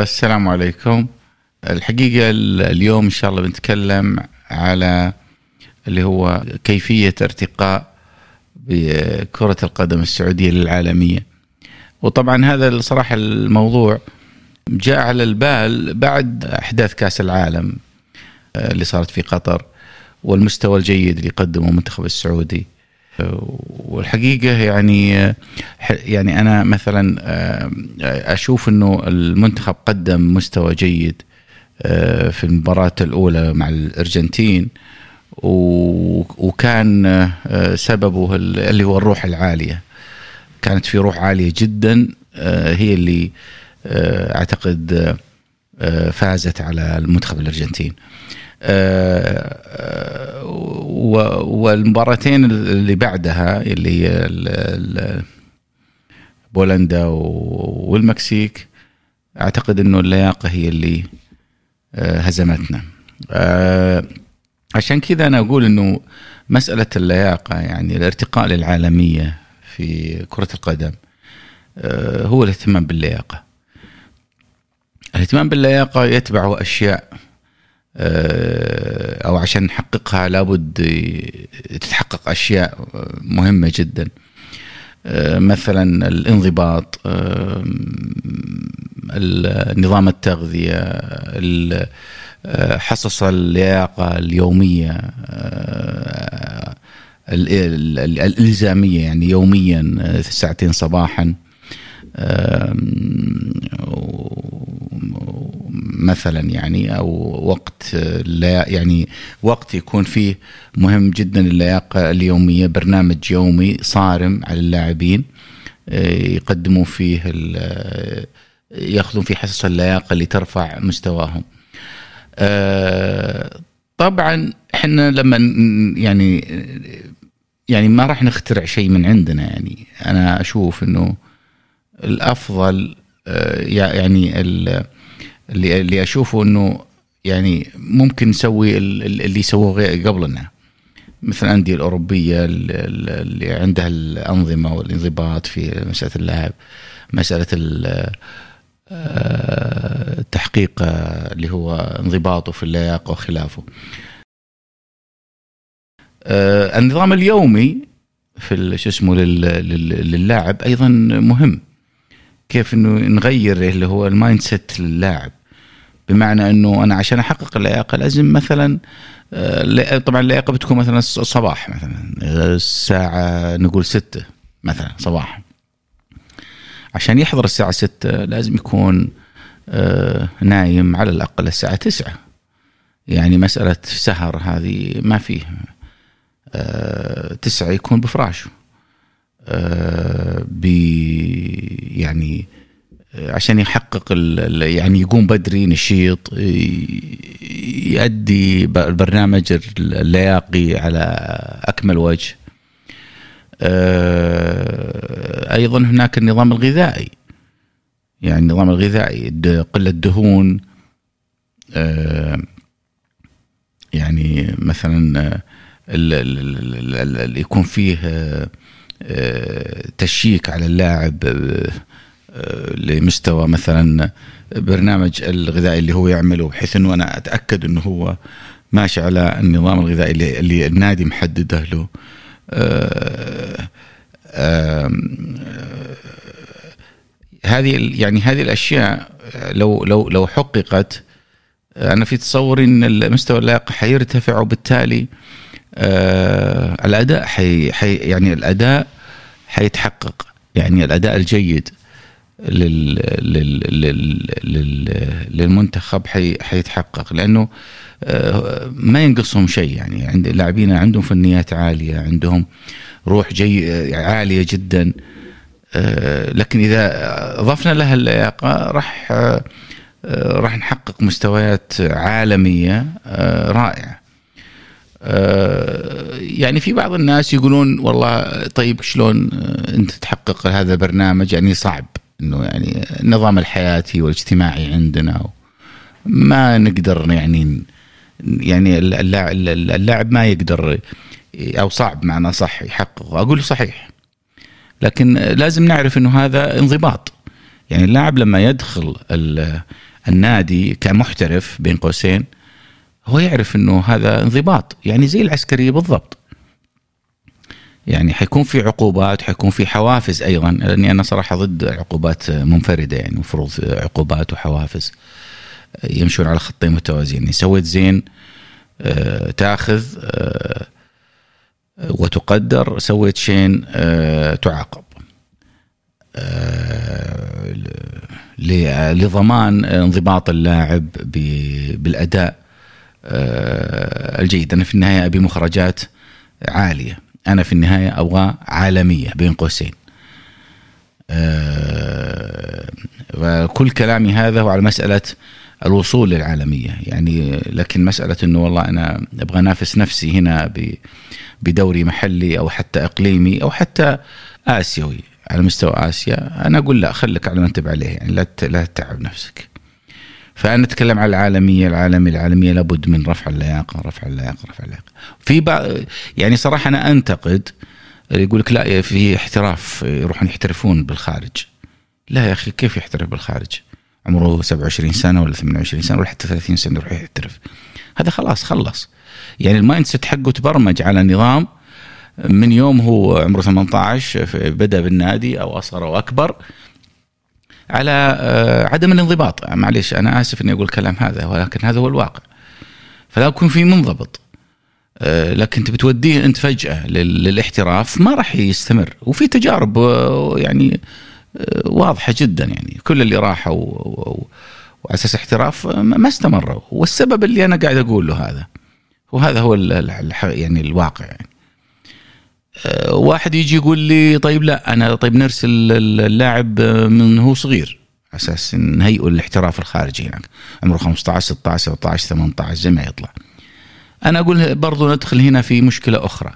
السلام عليكم. الحقيقة اليوم إن شاء الله بنتكلم على اللي هو كيفية ارتقاء بكرة القدم السعودية للعالمية. وطبعا هذا الصراحة الموضوع جاء على البال بعد أحداث كأس العالم آه، اللي صارت في قطر والمستوى الجيد اللي قدمه المنتخب السعودي. والحقيقة يعني يعني أنا مثلا آه، أشوف إنه المنتخب قدم مستوى جيد آه، في المباراة الأولى مع الأرجنتين وكان آه، سببه اللي هو الروح العالية. كانت في روح عالية جدا هي اللي أعتقد فازت على المنتخب الأرجنتين. والمباراتين اللي بعدها اللي هي بولندا والمكسيك أعتقد إنه اللياقة هي اللي آه، هزمتنا. آه، عشان كذا أنا أقول إنه مسألة اللياقة يعني الارتقاء للعالمية في كرة القدم آه، هو الاهتمام باللياقة. الاهتمام باللياقة يتبعه أشياء آه، أو عشان نحققها لابد تتحقق أشياء مهمة جدا. آه، مثلا الانضباط آه، نظام التغذية حصص اللياقة اليومية الإلزامية يعني يوميا ساعتين صباحا. مثلا يعني أو وقت لا يعني وقت يكون فيه مهم جدا اللياقة اليومية برنامج يومي صارم على اللاعبين آه، يقدمون فيه يأخذون فيه حصص اللياقة اللي ترفع مستواهم. آه، طبعا إحنا لما يعني يعني ما راح نخترع شيء من عندنا يعني أنا أشوف إنه الأفضل آه، يعني اللي اللي أشوفه إنه يعني ممكن نسوي اللي سووه قبلنا. مثل الأندية الأوروبية اللي عندها الأنظمة والانضباط في مسألة اللعب مسألة آه، التحقيق اللي هو انضباطه في اللياقة وخلافه. آه، النظام اليومي في شو اسمه للاعب أيضا مهم. كيف إنه نغير اللي هو ال mindset للاعب بمعنى إنه أنا عشان أحقق اللياقة لازم مثلا آه، طبعا اللياقة بتكون مثلا الصباح مثلا الساعة نقول ستة مثلا صباحا عشان يحضر الساعة ستة لازم يكون آه، نايم على الأقل الساعة تسعة. يعني مسألة سهر هذه ما فيه آه، تسعة يكون بفراشه. يعني عشان يحقق يعني يقوم بدري نشيط يؤدي البرنامج اللياقي على أكمل وجه. آه، أيضا هناك النظام الغذائي. يعني النظام الغذائي قلة دهون. آه، يعني مثلا يكون فيه آه، تشيك على اللاعب لمستوى مثلا برنامج الغذائي اللي هو يعمله بحيث إنه أنا أتأكد إنه هو ماشي على النظام الغذائي اللي, اللي النادي محدده له. آه، هذه يعني هذه الأشياء لو لو لو حققت أنا في تصوري إن مستوى اللياقه حيرتفع وبالتالي آه، الأداء حي, حي يعني الأداء حيتحقق يعني الأداء الجيد. لل لل لل للمنتخب حي حيتحقق. لأنه آه، ما ينقصهم شيء يعني. عند اللاعبين عندهم فنيات عالية عندهم روح جي عالية جدا. آه، لكن إذا أضفنا لها اللياقة راح آه، راح نحقق مستويات عالمية رائعة. يعني في بعض الناس يقولون والله طيب شلون أنت تحقق هذا البرنامج؟ يعني صعب. إنه يعني النظام الحياتي والاجتماعي عندنا. ما نقدر يعني يعني اللاعب, ما يقدر أو صعب معنا صح يحقق أقول صحيح. لكن لازم نعرف إنه هذا انضباط. يعني اللاعب لما يدخل النادي كمحترف بين قوسين هو يعرف إنه هذا انضباط. يعني زي العسكرية بالضبط. يعني حيكون في عقوبات حيكون في حوافز أيضا لأني أنا صراحة ضد عقوبات منفردة يعني المفروض عقوبات وحوافز يمشون على خطين متوازيين يعني سويت زين آه، تأخذ آه، وتقدر سويت شين آه، تعاقب. لضمان انضباط اللاعب بالأداء الجيد. أنا في النهاية أبي مخرجات عالية. أنا في النهاية أبغى عالمية بين قوسين. وكل كلامي هذا هو على مسألة الوصول للعالمية. يعني لكن مسألة إنه والله أنا أبغى أنافس نفسي هنا بدوري محلي أو حتى إقليمي أو حتى آسيوي. على مستوى آسيا أنا أقول لا خليك على ما انت عليه. يعني لا لا تتعب نفسك. فانا اتكلم على العالمية العالميه العالمية لابد من رفع اللياقة رفع اللياقة رفع اللياقة. في بعض يعني صراحة أنا أنتقد يقول لك لا في احتراف يروحون يحترفون بالخارج. لا يا أخي كيف يحترف بالخارج؟ عمره 27 سنة ولا 28 سنة ولا حتى 30 سنة يروح يحترف. هذا خلاص خلص. يعني ال mindset حقه تبرمج على نظام من يوم هو عمره 18 بدأ بالنادي أو أصغر أو أكبر على آه، عدم الانضباط. معليش أنا آسف إني أقول الكلام هذا ولكن هذا هو الواقع. فلا يكون في منضبط. آه، لكن انت بتوديه أنت فجأة للاحتراف ما راح يستمر. وفي تجارب آه، يعني واضحة جدا يعني. كل اللي راحوا وعلى أساس احتراف ما استمروا. والسبب اللي أنا قاعد أقوله هذا وهذا هو يعني الواقع يعني. واحد يجي يقول لي طيب لا أنا طيب نرسل اللاعب من هو صغير. على أساس نهيئه للاحتراف الخارجي هناك. عمره 15 16 17 18 زي ما يطلع. أنا أقول برضو ندخل هنا في مشكلة أخرى.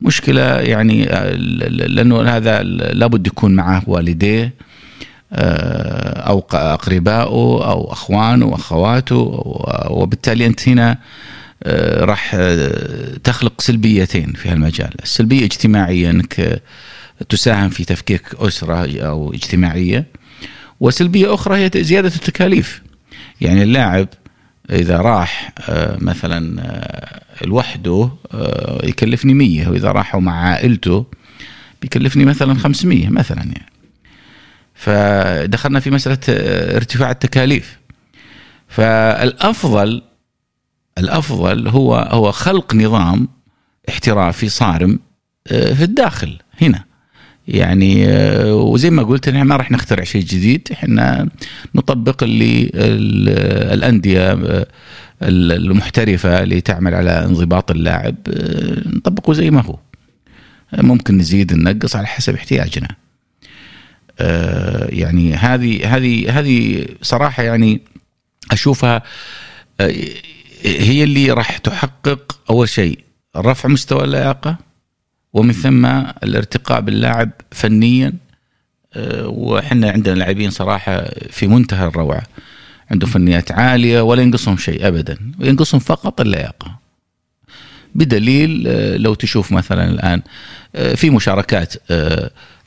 مشكلة يعني أه، لأنه هذا لابد يكون معه والديه أو أقربائه أو أخوانه واخواته وبالتالي أنت هنا آه، راح آه، تخلق سلبيتين في هالمجال. السلبية اجتماعية أنك تساهم في تفكيك أسرة أو اجتماعية. وسلبية أخرى هي زيادة التكاليف. يعني اللاعب إذا راح آه، مثلا لوحده يكلفني مية وإذا راحوا مع عائلته بيكلفني مثلا 500 مثلا يعني. فدخلنا في مسألة ارتفاع التكاليف. فالأفضل الأفضل هو هو خلق نظام احترافي صارم آه، في الداخل هنا. يعني آه، وزي ما قلت إحنا ما راح نخترع شيء جديد إحنا نطبق اللي الأندية آه، المحترفة اللي تعمل على انضباط اللاعب نطبقه زي ما هو. ممكن نزيد ننقص على حسب احتياجنا. يعني هذه هذه هذه صراحة يعني أشوفها هي اللي راح تحقق أول شيء رفع مستوى اللياقه ومن ثم الارتقاء باللاعب فنيا. آه، وحنا عندنا لاعبين صراحة في منتهى الروعة. عندهم فنيات عالية ولا ينقصهم شيء ابدا وينقصهم فقط اللياقه بدليل آه، لو تشوف مثلا الآن آه، في مشاركات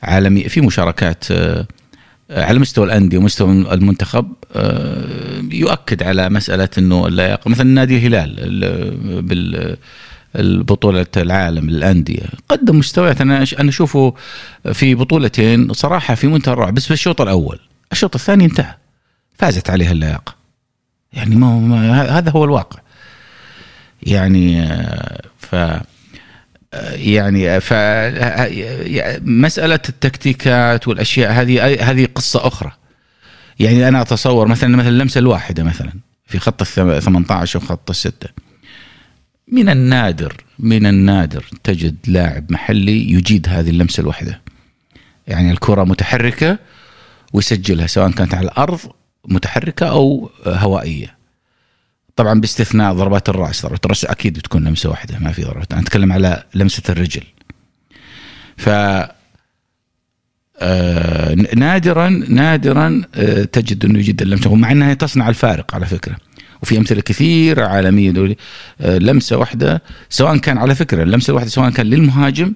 عالمية في مشاركات على مستوى الأندية ومستوى المنتخب آه، يؤكد على مسألة إنه اللياقه مثلا نادي الهلال بال البطولة العالم للأندية قدم مستويات. أنا أنا أشوفه في بطولتين صراحة في منتهى الروعة بس في الشوط الأول الشوط الثاني انتهى فازت عليها اللياقة. يعني ما هذا هو الواقع. يعني آه، ف يعني ف مسألة التكتيكات والأشياء هذه هذه قصة أخرى. يعني أنا أتصور مثلا مثلا اللمسة الواحدة مثلا في خط ال 18 وخط الستة. من النادر من النادر تجد لاعب محلي يجيد هذه اللمسة الواحدة. يعني الكرة متحركة ويسجلها سواء كانت على الأرض متحركة أو هوائية. طبعا باستثناء ضربات الرأس. ضربات الرأس أكيد بتكون لمسة واحدة ما في ضربات. أنا أتكلم على لمسة الرجل. ف آه نادرا نادرا آه تجد أنه يجد اللمسة ومع أنها تصنع الفارق على فكرة. وفي أمثلة كثيره عالمية دولي آه لمسة واحدة سواء كان على فكرة اللمسه الواحده سواء كان للمهاجم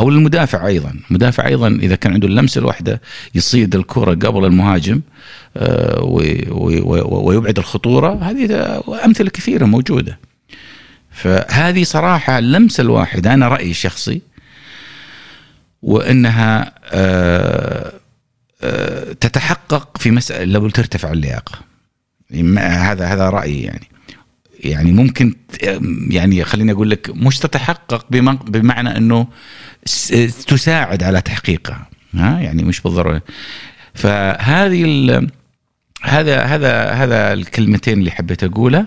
أو للمدافع أيضا. المدافع أيضا إذا كان عنده اللمسة الواحدة يصيد الكرة قبل المهاجم آه، ويبعد الخطورة. هذه أمثلة كثيرة موجودة. فهذه صراحة اللمسة الواحدة أنا رأيي الشخصي وإنها آه، آه، تتحقق في مسألة لو ترتفع اللياقة. هذا هذا رأيي يعني. يعني ممكن يعني خليني أقول لك مش تتحقق بمعنى إنه تساعد على تحقيقها ها؟ يعني مش بالضرورة. فهذه هذا هذا هذا الكلمتين اللي حبيت اقولها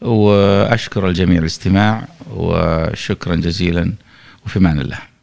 وأشكر الجميع الاستماع وشكرا جزيلا وفي أمان الله.